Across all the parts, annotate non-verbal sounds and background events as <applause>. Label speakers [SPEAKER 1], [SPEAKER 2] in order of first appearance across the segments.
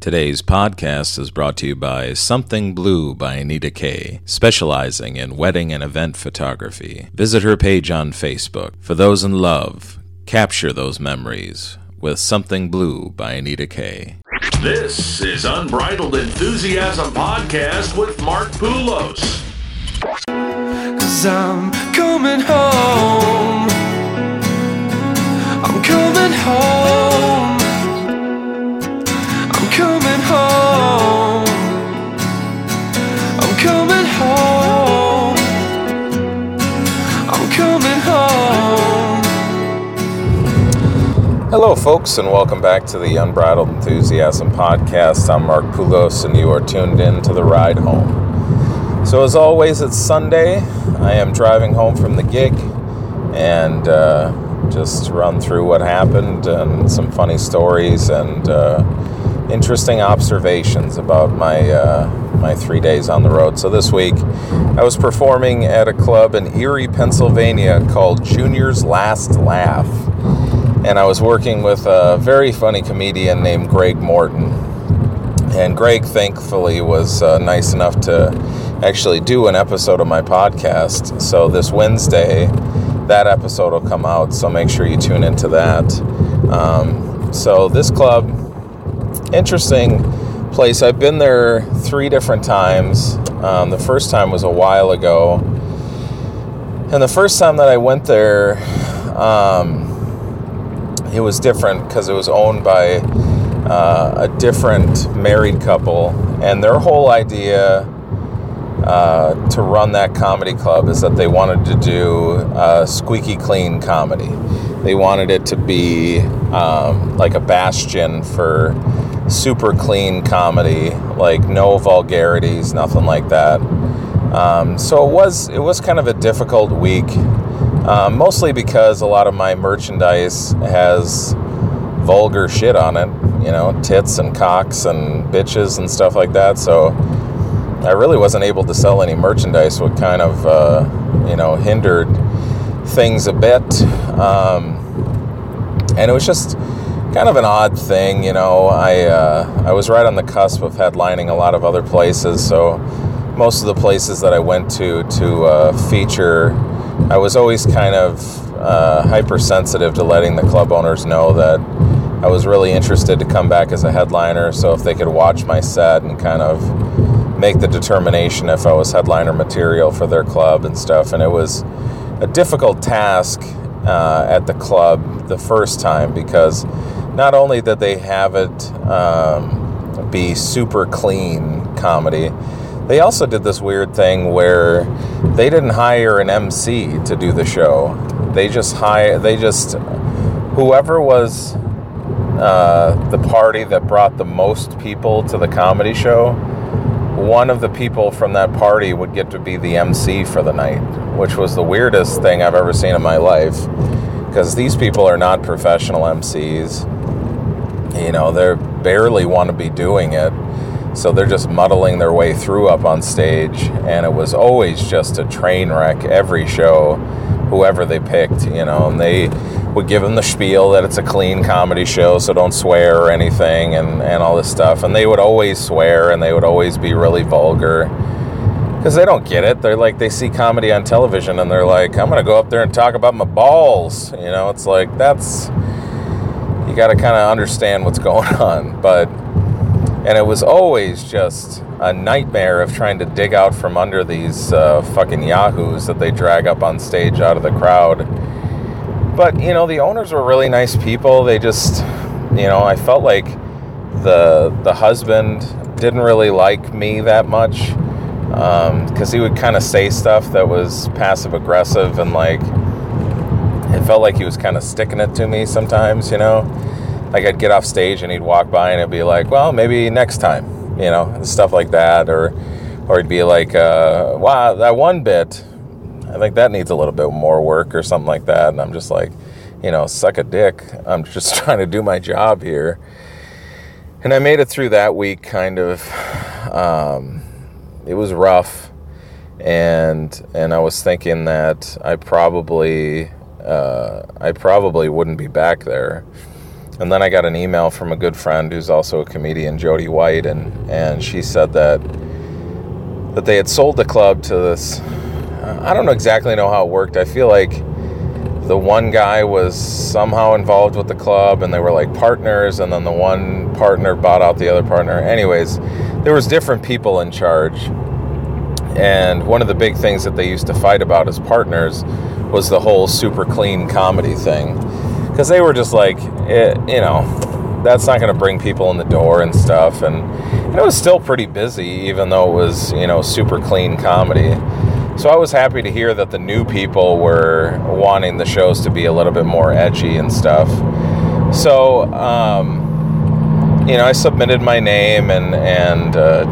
[SPEAKER 1] Today's podcast is brought to you by Something Blue by Anita Kay, specializing in wedding and event photography. Visit her page on Facebook. For those in love, capture those memories with Something Blue by Anita Kay.
[SPEAKER 2] This is Unbridled Enthusiasm Podcast with Mark Poulos.
[SPEAKER 3] Cause I'm coming home. I'm coming home. I'm coming home. I'm coming home. I'm coming home.
[SPEAKER 1] Hello, folks, and welcome back to the Unbridled Enthusiasm Podcast. I'm Mark Poulos, and you are tuned in to the ride home. So, as always, it's Sunday. I am driving home from the gig and uh, just run through what happened and some funny stories and uh, interesting observations about my uh, my three days on the road. So this week, I was performing at a club in Erie, Pennsylvania called Junior's Last Laugh and I was working with a very funny comedian named Greg Morton. And Greg, thankfully, was uh, nice enough to actually do an episode of my podcast. So this Wednesday, that episode will come out. So make sure you tune into that. Um, so this club, interesting place. I've been there three different times. Um, the first time was a while ago. And the first time that I went there, um, it was different because it was owned by uh, a different married couple, and their whole idea uh, to run that comedy club is that they wanted to do a squeaky clean comedy. They wanted it to be um, like a bastion for super clean comedy, like no vulgarities, nothing like that. Um, so it was it was kind of a difficult week. Um, mostly because a lot of my merchandise has vulgar shit on it, you know, tits and cocks and bitches and stuff like that. So I really wasn't able to sell any merchandise, what kind of, uh, you know, hindered things a bit. Um, and it was just kind of an odd thing, you know. I, uh, I was right on the cusp of headlining a lot of other places, so most of the places that I went to to uh, feature I was always kind of uh, hypersensitive to letting the club owners know that I was really interested to come back as a headliner. So if they could watch my set and kind of make the determination if I was headliner material for their club and stuff. And it was a difficult task uh, at the club the first time because not only did they have it um, be super clean comedy, they also did this weird thing where they didn't hire an MC to do the show. They just hire they just whoever was uh, the party that brought the most people to the comedy show. One of the people from that party would get to be the MC for the night, which was the weirdest thing I've ever seen in my life. Because these people are not professional MCs. You know, they barely want to be doing it so they're just muddling their way through up on stage, and it was always just a train wreck every show, whoever they picked, you know. And they would give them the spiel that it's a clean comedy show, so don't swear or anything, and, and all this stuff. And they would always swear, and they would always be really vulgar because they don't get it. They're like, they see comedy on television, and they're like, I'm going to go up there and talk about my balls. You know, it's like, that's, you got to kind of understand what's going <laughs> on. But, and it was always just a nightmare of trying to dig out from under these uh, fucking yahoos that they drag up on stage out of the crowd. But you know, the owners were really nice people. They just, you know, I felt like the the husband didn't really like me that much because um, he would kind of say stuff that was passive aggressive and like felt like he was kind of sticking it to me sometimes, you know like I'd get off stage and he'd walk by and it'd be like, well, maybe next time, you know, stuff like that, or or he'd be like, uh, wow, that one bit, I think that needs a little bit more work or something like that, and I'm just like, you know, suck a dick. I'm <laughs> just trying to do my job here, and I made it through that week kind of. Um, it was rough, and and I was thinking that I probably uh, I probably wouldn't be back there And then I got an email from a good friend who's also a comedian, Jody White, and, and she said that that they had sold the club to this. I don't know exactly know how it worked. I feel like the one guy was somehow involved with the club, and they were like partners, and then the one partner bought out the other partner. Anyways, there was different people in charge, and one of the big things that they used to fight about as partners was the whole super clean comedy thing, because they were just like, it, you know, that's not going to bring people in the door and stuff, and, and it was still pretty busy, even though it was you know super clean comedy. So I was happy to hear that the new people were wanting the shows to be a little bit more edgy and stuff. So, um, you know, I submitted my name and and uh,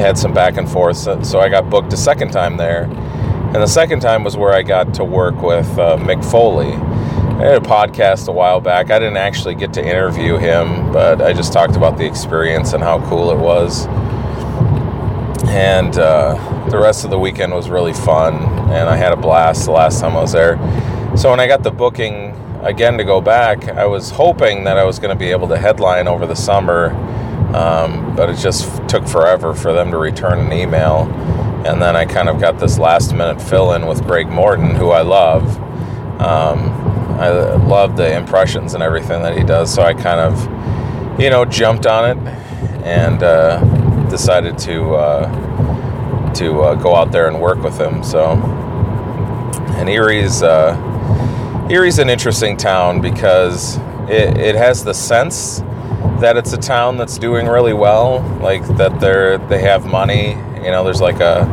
[SPEAKER 1] had some back and forth. So, so, I got booked a second time there, and the second time was where I got to work with uh, Mick Foley. I had a podcast a while back. I didn't actually get to interview him, but I just talked about the experience and how cool it was and uh, the rest of the weekend was really fun and i had a blast the last time i was there so when i got the booking again to go back i was hoping that i was going to be able to headline over the summer um, but it just took forever for them to return an email. And then i kind of got this last minute fill in with greg morton who i love. Um, i love the impressions and everything that he does. So i kind of you know jumped on it and uh, decided to uh, to uh, go out there and work with him. So, and Erie's uh, Erie's an interesting town because it, it has the sense that it's a town that's doing really well, like that they're they have money. You know, there's like a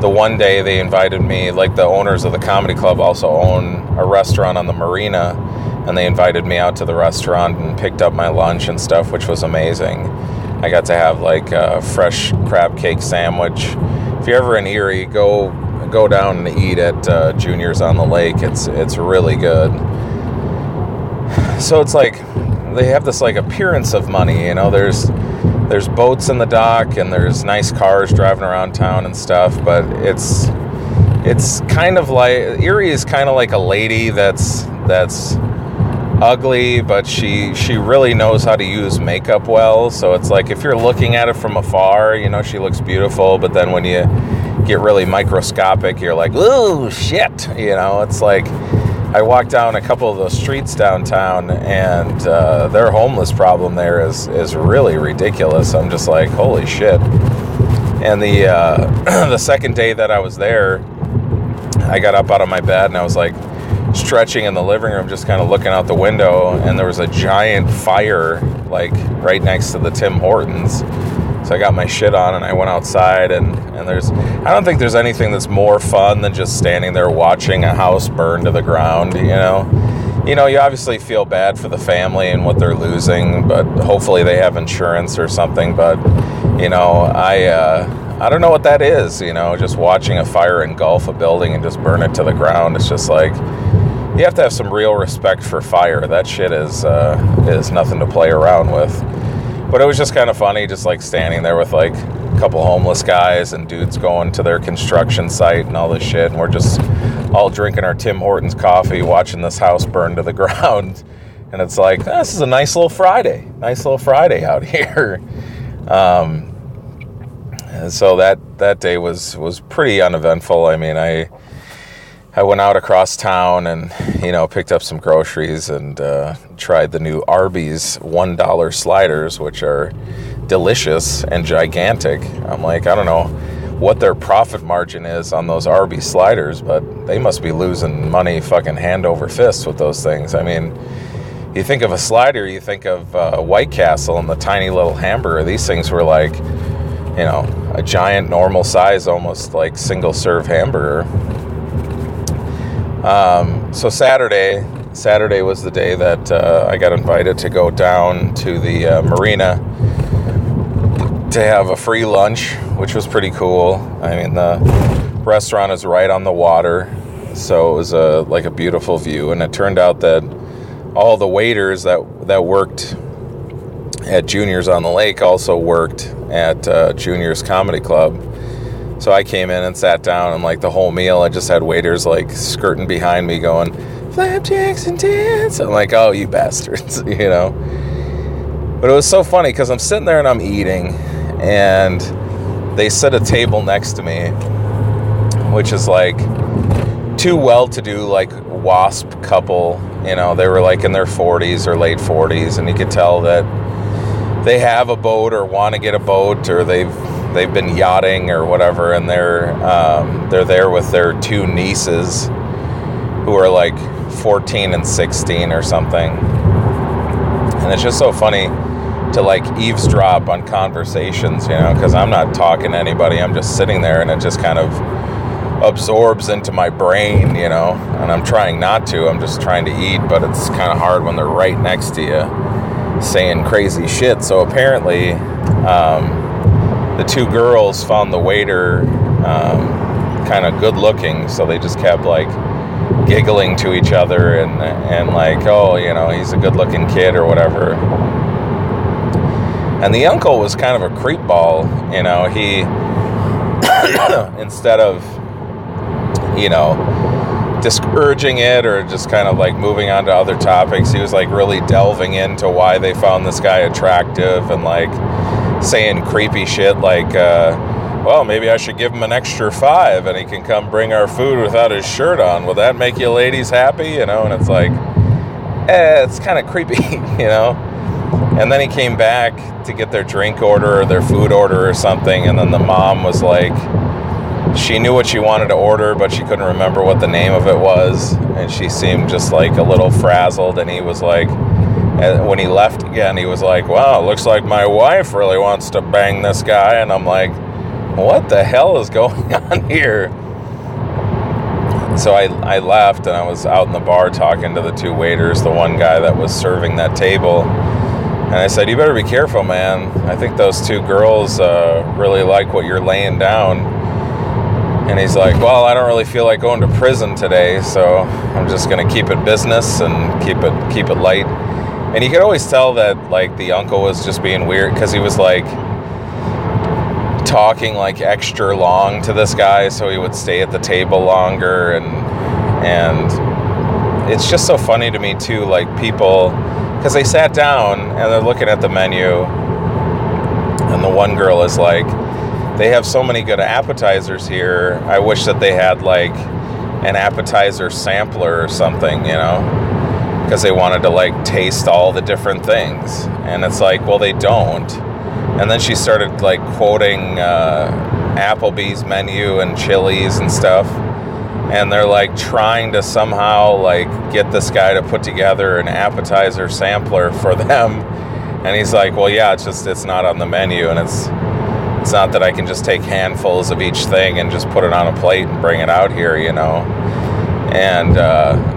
[SPEAKER 1] the one day they invited me, like the owners of the comedy club also own a restaurant on the marina, and they invited me out to the restaurant and picked up my lunch and stuff, which was amazing. I got to have like a fresh crab cake sandwich. If you're ever in Erie, go go down and eat at uh, Junior's on the Lake. It's it's really good. So it's like they have this like appearance of money. You know, there's there's boats in the dock and there's nice cars driving around town and stuff. But it's it's kind of like Erie is kind of like a lady that's that's ugly, but she she really knows how to use makeup well. So it's like if you're looking at it from afar, you know she looks beautiful, but then when you get really microscopic, you're like, "Ooh, shit!" You know, it's like I walked down a couple of those streets downtown, and uh, their homeless problem there is is really ridiculous. I'm just like, "Holy shit!" And the uh, <clears throat> the second day that I was there, I got up out of my bed and I was like stretching in the living room, just kind of looking out the window, and there was a giant fire like right next to the Tim Hortons. So I got my shit on and I went outside and, and there's I don't think there's anything that's more fun than just standing there watching a house burn to the ground, you know. You know, you obviously feel bad for the family and what they're losing, but hopefully they have insurance or something. But you know, I uh, I don't know what that is. You know, just watching a fire engulf a building and just burn it to the ground. It's just like you have to have some real respect for fire. That shit is uh, is nothing to play around with. But it was just kind of funny, just like standing there with like a couple homeless guys and dudes going to their construction site and all this shit, and we're just all drinking our Tim Hortons coffee, watching this house burn to the <laughs> ground. And it's like, oh, this is a nice little Friday, nice little Friday out <laughs> here. Um, and so that that day was was pretty uneventful. I mean, I I went out across town and you know picked up some groceries and uh, tried the new Arby's one dollar sliders, which are delicious and gigantic. I'm like, I don't know what their profit margin is on those Arby's sliders, but they must be losing money fucking hand over fist with those things. I mean, you think of a slider, you think of uh, White Castle and the tiny little hamburger. These things were like, you know, a giant normal size, almost like single serve hamburger um, so Saturday, Saturday was the day that uh, I got invited to go down to the uh, marina to have a free lunch, which was pretty cool. I mean, the restaurant is right on the water, so it was a like a beautiful view. And it turned out that all the waiters that that worked at Juniors on the Lake also worked at uh, Juniors Comedy Club so I came in and sat down, and like the whole meal, I just had waiters like skirting behind me, going, flapjacks and tits. I'm like, oh, you bastards, <laughs> you know. But it was so funny because I'm sitting there and I'm eating, and they set a table next to me, which is like two well-to-do like wasp couple. You know, they were like in their 40s or late 40s, and you could tell that they have a boat or want to get a boat or they've they've been yachting or whatever, and they're um, they're there with their two nieces who are like 14 and 16 or something. And it's just so funny to like eavesdrop on conversations, you know, because I'm not talking to anybody. I'm just sitting there and it just kind of absorbs into my brain, you know, and I'm trying not to. I'm just trying to eat, but it's kind of hard when they're right next to you saying crazy shit. So apparently, um, the two girls found the waiter um, kind of good looking, so they just kept like giggling to each other and and like, oh, you know, he's a good looking kid or whatever. And the uncle was kind of a creep ball, you know, he <coughs> instead of you know, discouraging it or just kind of like moving on to other topics. He was like really delving into why they found this guy attractive and like saying creepy shit like, uh, well, maybe I should give him an extra five and he can come bring our food without his shirt on. Will that make you ladies happy? You know, and it's like, eh, it's kind of creepy, <laughs> you know? And then he came back to get their drink order or their food order or something. And then the mom was like, she knew what she wanted to order, but she couldn't remember what the name of it was. And she seemed just like a little frazzled. And he was like, when he left again, he was like, wow, looks like my wife really wants to bang this guy. And I'm like, what the hell is going <laughs> on here? So I, I left and I was out in the bar talking to the two waiters, the one guy that was serving that table. And I said, You better be careful, man. I think those two girls uh, really like what you're laying down. And he's like, Well, I don't really feel like going to prison today, so I'm just gonna keep it business and keep it keep it light. And you could always tell that like the uncle was just being weird because he was like talking like extra long to this guy so he would stay at the table longer and and it's just so funny to me too like people because they sat down and they're looking at the menu and the one girl is like they have so many good appetizers here. I wish that they had like an appetizer sampler or something you know because they wanted to like taste all the different things. And it's like well they don't. And then she started like quoting uh, applebee's menu and chili's and stuff. And they're like trying to somehow like get this guy to put together an appetizer sampler for <laughs> them. And he's like well yeah it's just it's not on the menu. And it's it's not that i can just take handfuls of each thing and just put it on a plate and bring it out here you know? And uh,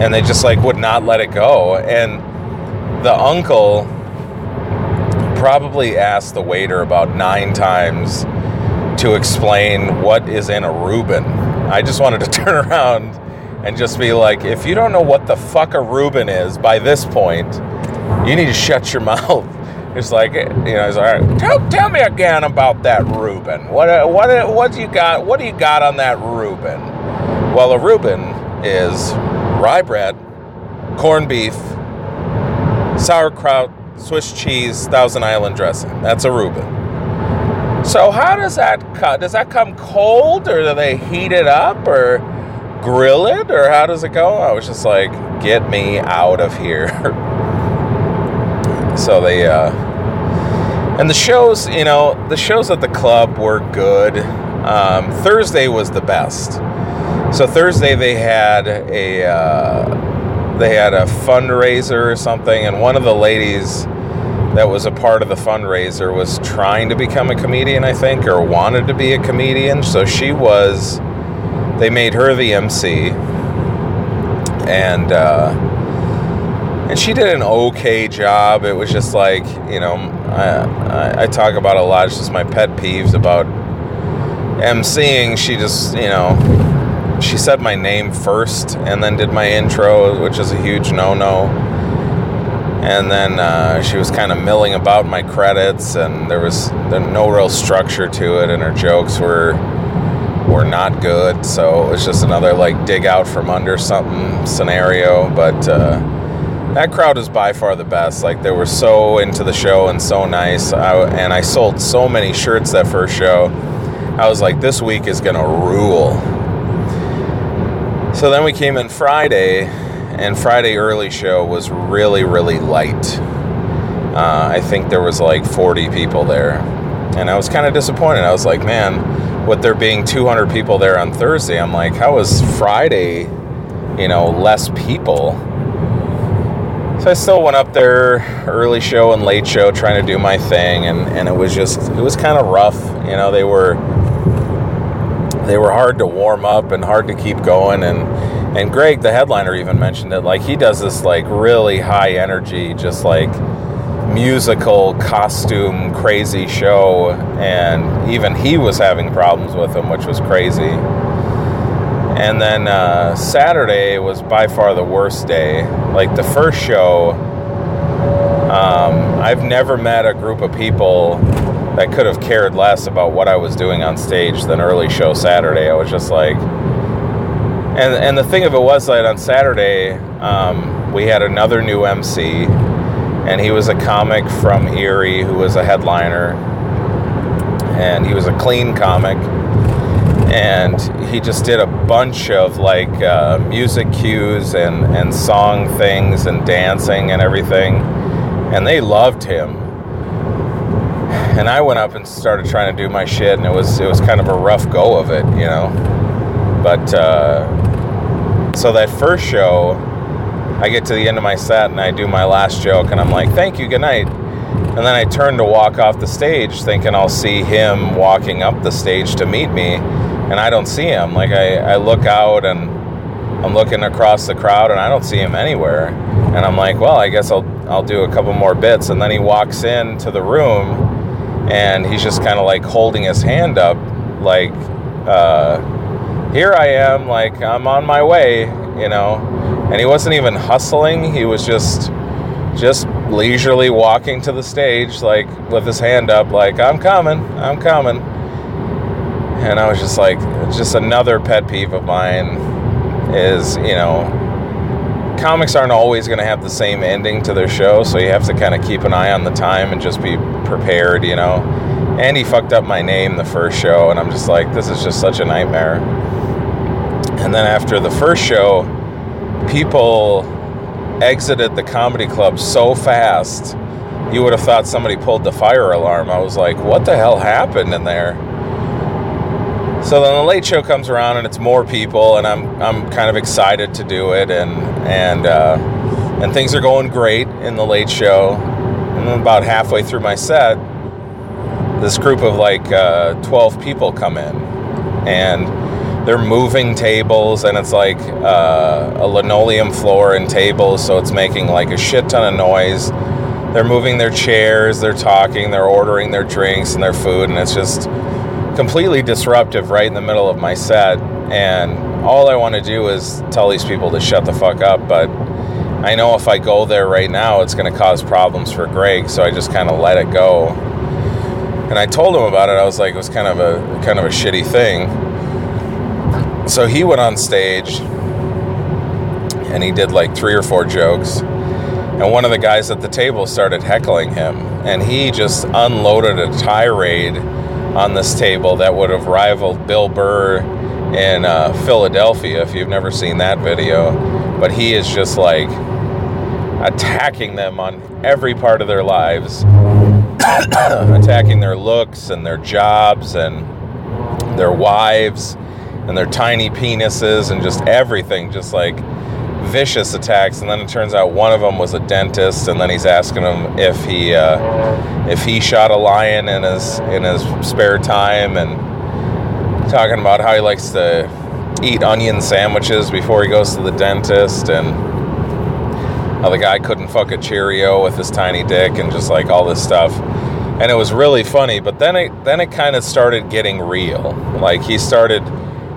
[SPEAKER 1] and they just like would not let it go and the uncle probably asked the waiter about nine times to explain what is in a Reuben. I just wanted to <laughs> turn around and just be like, if you don't know what the fuck a Reuben is by this point, you need to shut your <laughs> mouth. It's like, you know, it's all right, tell, tell me again about that Reuben. What, uh, what, uh, what you got? What do you got on that Reuben? Well, a Reuben is rye bread, corned beef, sauerkraut, Swiss cheese, Thousand Island dressing. That's a Reuben. So how does that cut? Does that come cold, or do they heat it up, or grill it, or how does it go? I was just like, get me out of here. <laughs> so they, uh, and the shows, you know, the shows at the club were good. Um, Thursday was the best. So Thursday they had a. Uh, they had a fundraiser or something, and one of the ladies that was a part of the fundraiser was trying to become a comedian, I think, or wanted to be a comedian. So she was, they made her the MC, and uh, and she did an okay job. It was just like, you know, I, I, I talk about a lot. It's just my pet peeves about MCing. She just, you know, she said my name first and then did my intro, which is a huge no no. And then uh, she was kind of milling about my credits, and there was no real structure to it, and her jokes were were not good. So it was just another like dig out from under something scenario. But uh, that crowd is by far the best. Like they were so into the show and so nice. I, and I sold so many shirts that first show. I was like, this week is gonna rule. So then we came in Friday, and Friday early show was really, really light. Uh, I think there was like 40 people there, and I was kind of disappointed. I was like, man, with there being 200 people there on Thursday, I'm like, how was Friday, you know, less people? So I still went up there early show and late show trying to do my thing, and, and it was just it was kind of rough. You know, they were they were hard to warm up and hard to keep going. And and Greg the headliner even mentioned it like he does this like really high energy just like musical costume crazy show. And even he was having problems with him which was crazy. And then uh, saturday was by far the worst day. Like the first show um, i've never met a group of people that could have cared less about what I was doing on stage than early show Saturday. I was just like, and and the thing of it was that on Saturday um, we had another new MC, and he was a comic from Erie who was a headliner, and he was a clean comic, and he just did a bunch of like uh, music cues and and song things and dancing and everything, and they loved him and I went up and started trying to do my shit, and it was it was kind of a rough go of it, you know. But uh, so that first show, I get to the end of my set and I do my last joke, and I'm like, "Thank you, good night." And then I turn to walk off the stage, thinking I'll see him walking up the stage to meet me, and I don't see him. Like I, I look out and I'm looking across the crowd, and I don't see him anywhere. And I'm like, "Well, I guess I'll I'll do a couple more bits." And then he walks into the room and he's just kind of like holding his hand up like uh, here i am like i'm on my way you know? And he wasn't even hustling he was just just leisurely walking to the stage like with his hand up like i'm coming i'm coming. And i was just like just another pet peeve of mine is you know comics aren't always going to have the same ending to their show, so you have to kind of keep an eye on the time and just be prepared, you know. And he fucked up my name the first show, and I'm just like, this is just such a nightmare. And then after the first show, people exited the comedy club so fast, you would have thought somebody pulled the fire alarm. I was like, what the hell happened in there? So then the late show comes around and it's more people, and I'm I'm kind of excited to do it, and and uh, and things are going great in the late show. And then about halfway through my set, this group of like uh, 12 people come in, and they're moving tables, and it's like uh, a linoleum floor and tables, so it's making like a shit ton of noise. They're moving their chairs, they're talking, they're ordering their drinks and their food, and it's just completely disruptive right in the middle of my set. And all I want to do is tell these people to shut the fuck up. But I know if I go there right now, it's going to cause problems for Greg. So I just kind of let it go. And I told him about it. I was like, it was kind of a kind of a shitty thing. So he went on stage and he did like three or four jokes. And one of the guys at the table started heckling him. And he just unloaded a tirade on this table that would have rivaled Bill Burr in uh, Philadelphia if you've never seen that video. But he is just like attacking them on every part of their lives, <coughs> attacking their looks and their jobs and their wives and their tiny penises and just everything, just like vicious attacks. And then it turns out one of them was a dentist, and then he's asking him if he uh, if he shot a lion in his in his spare time, and talking about how he likes to eat onion sandwiches before he goes to the dentist, and how the guy couldn't fuck a Cheerio with his tiny dick, and just like all this stuff. And it was really funny, but then it then it kind of started getting real. Like he started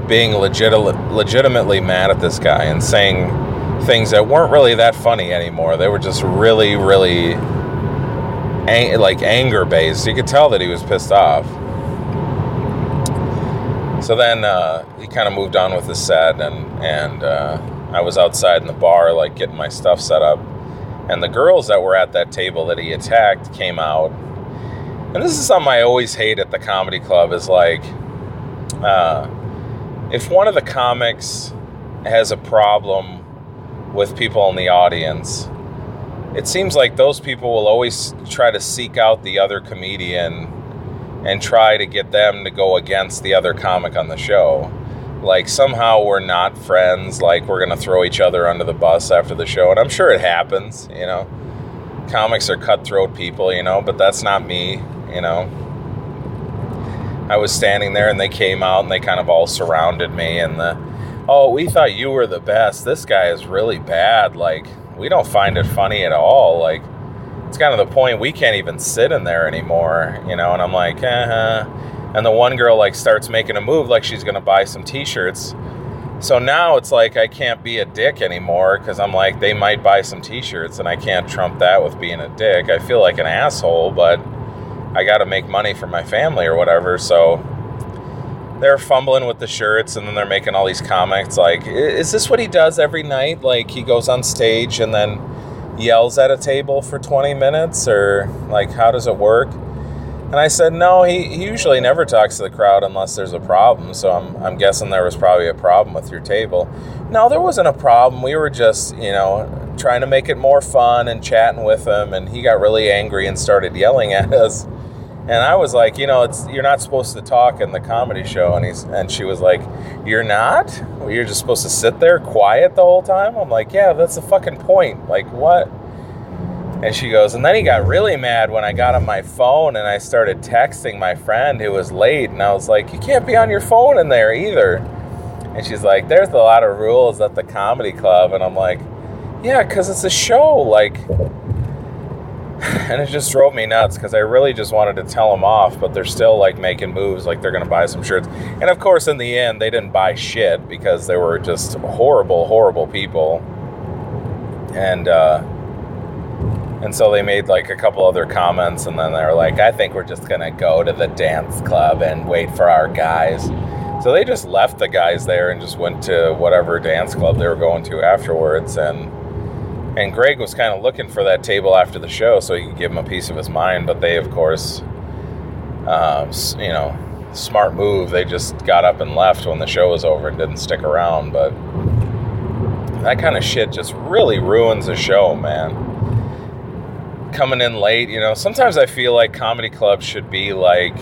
[SPEAKER 1] being legit, legitimately mad at this guy and saying things that weren't really that funny anymore. They were just really, really ang- like anger based. You could tell that he was pissed off. So then uh, he kind of moved on with the set, and and uh, I was outside in the bar, like getting my stuff set up, and the girls that were at that table that he attacked came out. And this is something I always hate at the comedy club is like, uh, if one of the comics has a problem with people in the audience, it seems like those people will always try to seek out the other comedian and try to get them to go against the other comic on the show. Like somehow we're not friends, like we're going to throw each other under the bus after the show. And I'm sure it happens, you know. Comics are cutthroat people, you know, but that's not me, you know. I was standing there and they came out and they kind of all surrounded me and the oh, we thought you were the best. This guy is really bad. Like, we don't find it funny at all. Like, it's kind of the point we can't even sit in there anymore, you know. And I'm like, uh-huh. And the one girl like starts making a move like she's gonna buy some T-shirts. So now it's like I can't be a dick anymore because I'm like they might buy some T-shirts and I can't trump that with being a dick. I feel like an asshole, but I got to make money for my family or whatever. So they're fumbling with the shirts and then they're making all these comments like, is this what he does every night? Like he goes on stage and then yells at a table for 20 minutes or like how does it work? And I said, no, he, he usually never talks to the crowd unless there's a problem. So I'm, I'm guessing there was probably a problem with your table. No, there wasn't a problem. We were just, you know, trying to make it more fun and chatting with him. And he got really angry and started yelling at <laughs> us. And I was like, you know, it's you're not supposed to talk in the comedy show. And he's and she was like, you're not. You're just supposed to sit there quiet the whole time. I'm like, yeah, that's the fucking point. Like what? And she goes, and then he got really mad when I got on my phone and I started texting my friend who was late. And I was like, you can't be on your phone in there either. And she's like, there's a lot of rules at the comedy club. And I'm like, yeah, because it's a show. Like, and it just drove me nuts because I really just wanted to tell them off, but they're still like making moves like they're going to buy some shirts. And of course, in the end, they didn't buy shit because they were just horrible, horrible people. And, uh, and so they made like a couple other comments, and then they were like, I think we're just going to go to the dance club and wait for our guys. So they just left the guys there and just went to whatever dance club they were going to afterwards. And, and Greg was kind of looking for that table after the show so he could give him a piece of his mind. But they, of course, uh, you know, smart move. They just got up and left when the show was over and didn't stick around. But that kind of shit just really ruins a show, man. Coming in late, you know, sometimes I feel like comedy clubs should be like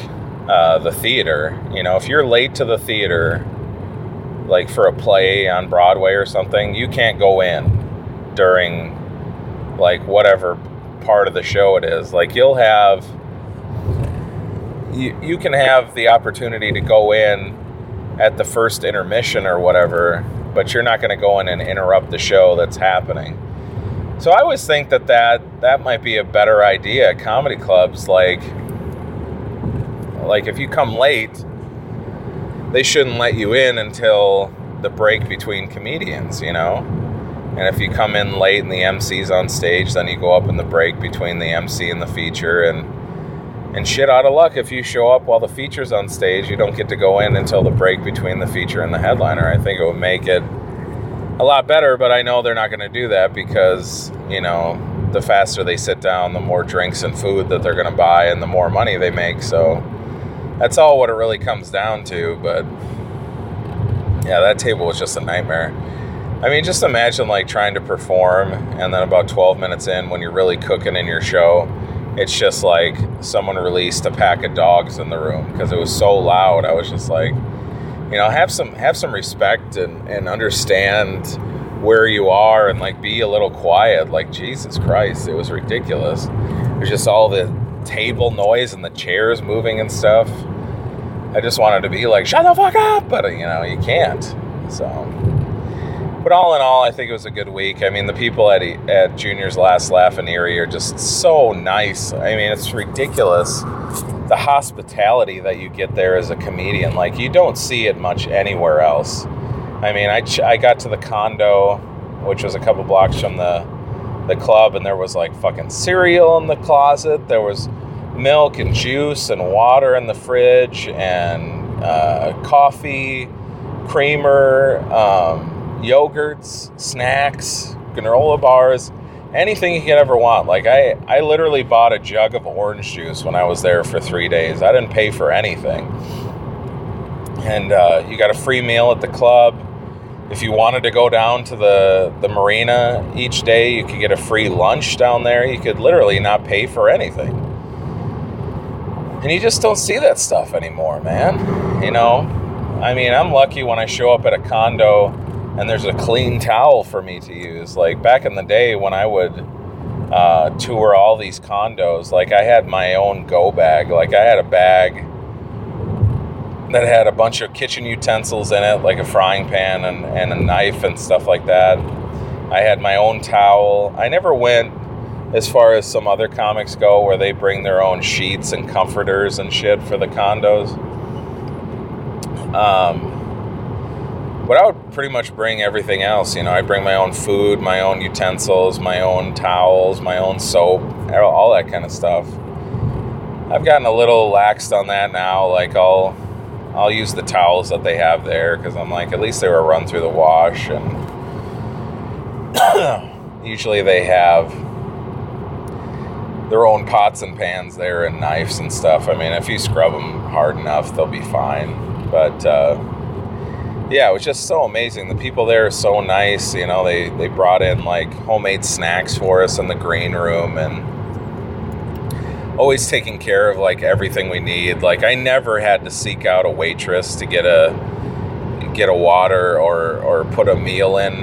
[SPEAKER 1] uh, the theater. You know, if you're late to the theater, like for a play on Broadway or something, you can't go in during like whatever part of the show it is. Like you'll have you you can have the opportunity to go in at the first intermission or whatever, but you're not going to go in and interrupt the show that's happening. So I always think that that that might be a better idea. Comedy clubs like like if you come late, they shouldn't let you in until the break between comedians, you know? And if you come in late and the MC's on stage, then you go up in the break between the MC and the feature. And and shit out of luck if you show up while the feature's on stage, you don't get to go in until the break between the feature and the headliner. I think it would make it a lot better, but I know they're not going to do that because you know the faster they sit down, the more drinks and food that they're going to buy, and the more money they make. So that's all what it really comes down to. But yeah, that table was just a nightmare. I mean, just imagine like trying to perform, and then about 12 minutes in, when you're really cooking in your show, it's just like someone released a pack of dogs in the room because it was so loud. I was just like, you know, have some have some respect and, and understand where you are and like be a little quiet. Like Jesus Christ, it was ridiculous. There's just all the table noise and the chairs moving and stuff. I just wanted to be like, shut the fuck up, but uh, you know, you can't. So but all in all, I think it was a good week. I mean, the people at at Junior's Last Laugh in Erie are just so nice. I mean, it's ridiculous the hospitality that you get there as a comedian. Like you don't see it much anywhere else. I mean, I, I got to the condo, which was a couple blocks from the the club, and there was like fucking cereal in the closet. There was milk and juice and water in the fridge and uh, coffee, creamer, um, yogurts, snacks, granola bars, anything you could ever want. Like I, I literally bought a jug of orange juice when I was there for three days. I didn't pay for anything. And uh, you got a free meal at the club. If you wanted to go down to the, the marina each day, you could get a free lunch down there. You could literally not pay for anything. And you just don't see that stuff anymore, man. You know, I mean, I'm lucky when I show up at a condo and there's a clean towel for me to use. Like back in the day when I would uh, tour all these condos, like I had my own go bag. Like I had a bag that had a bunch of kitchen utensils in it, like a frying pan and, and a knife and stuff like that. I had my own towel. I never went as far as some other comics go where they bring their own sheets and comforters and shit for the condos. Um, but I would pretty much bring everything else. You know, I bring my own food, my own utensils, my own towels, my own soap, all that kind of stuff. I've gotten a little laxed on that now. Like I'll I'll use the towels that they have there because I'm like, at least they were run through the wash, and <coughs> usually they have their own pots and pans there and knives and stuff. I mean, if you scrub them hard enough, they'll be fine. But uh, yeah, it was just so amazing. The people there are so nice. You know, they they brought in like homemade snacks for us in the green room and always taking care of like everything we need. Like I never had to seek out a waitress to get a get a water or or put a meal in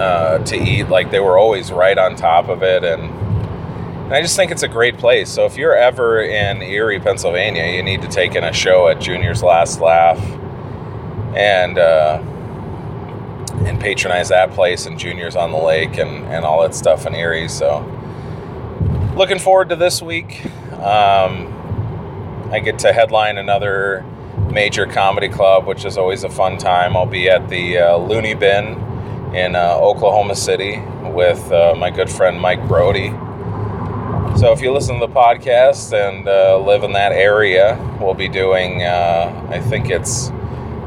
[SPEAKER 1] uh, to eat. Like they were always right on top of it, and, and I just think it's a great place. So if you're ever in Erie, Pennsylvania, you need to take in a show at Junior's Last Laugh, and. Uh, and patronize that place and Juniors on the Lake and, and all that stuff in Erie. So, looking forward to this week. Um, I get to headline another major comedy club, which is always a fun time. I'll be at the uh, Looney Bin in uh, Oklahoma City with uh, my good friend Mike Brody. So if you listen to the podcast and uh, live in that area, we'll be doing, uh, I think it's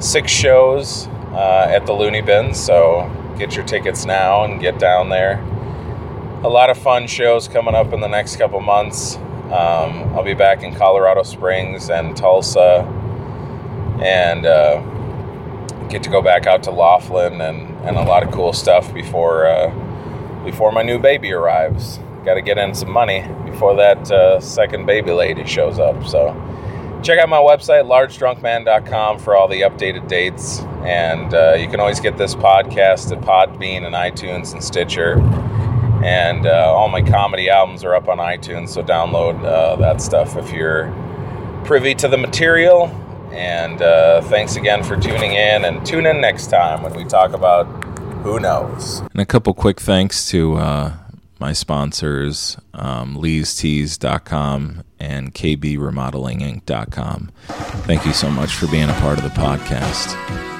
[SPEAKER 1] six shows uh, at the Looney Bin. So get your tickets now and get down there a lot of fun shows coming up in the next couple months. Um, I'll be back in Colorado Springs and Tulsa, and uh, get to go back out to Laughlin and, and a lot of cool stuff before uh, before my new baby arrives. Got to get in some money before that uh, second baby lady shows up. So check out my website largedrunkman.com for all the updated dates, and uh, you can always get this podcast at Podbean and iTunes and Stitcher and uh, all my comedy albums are up on iTunes. So download uh, that stuff if you're privy to the material. And uh, thanks again for tuning in, and tune in next time when we talk about who knows.
[SPEAKER 4] And a couple quick thanks to uh, my sponsors, um, leestees.com and kbremodelinginc.com. Thank you so much for being a part of the podcast.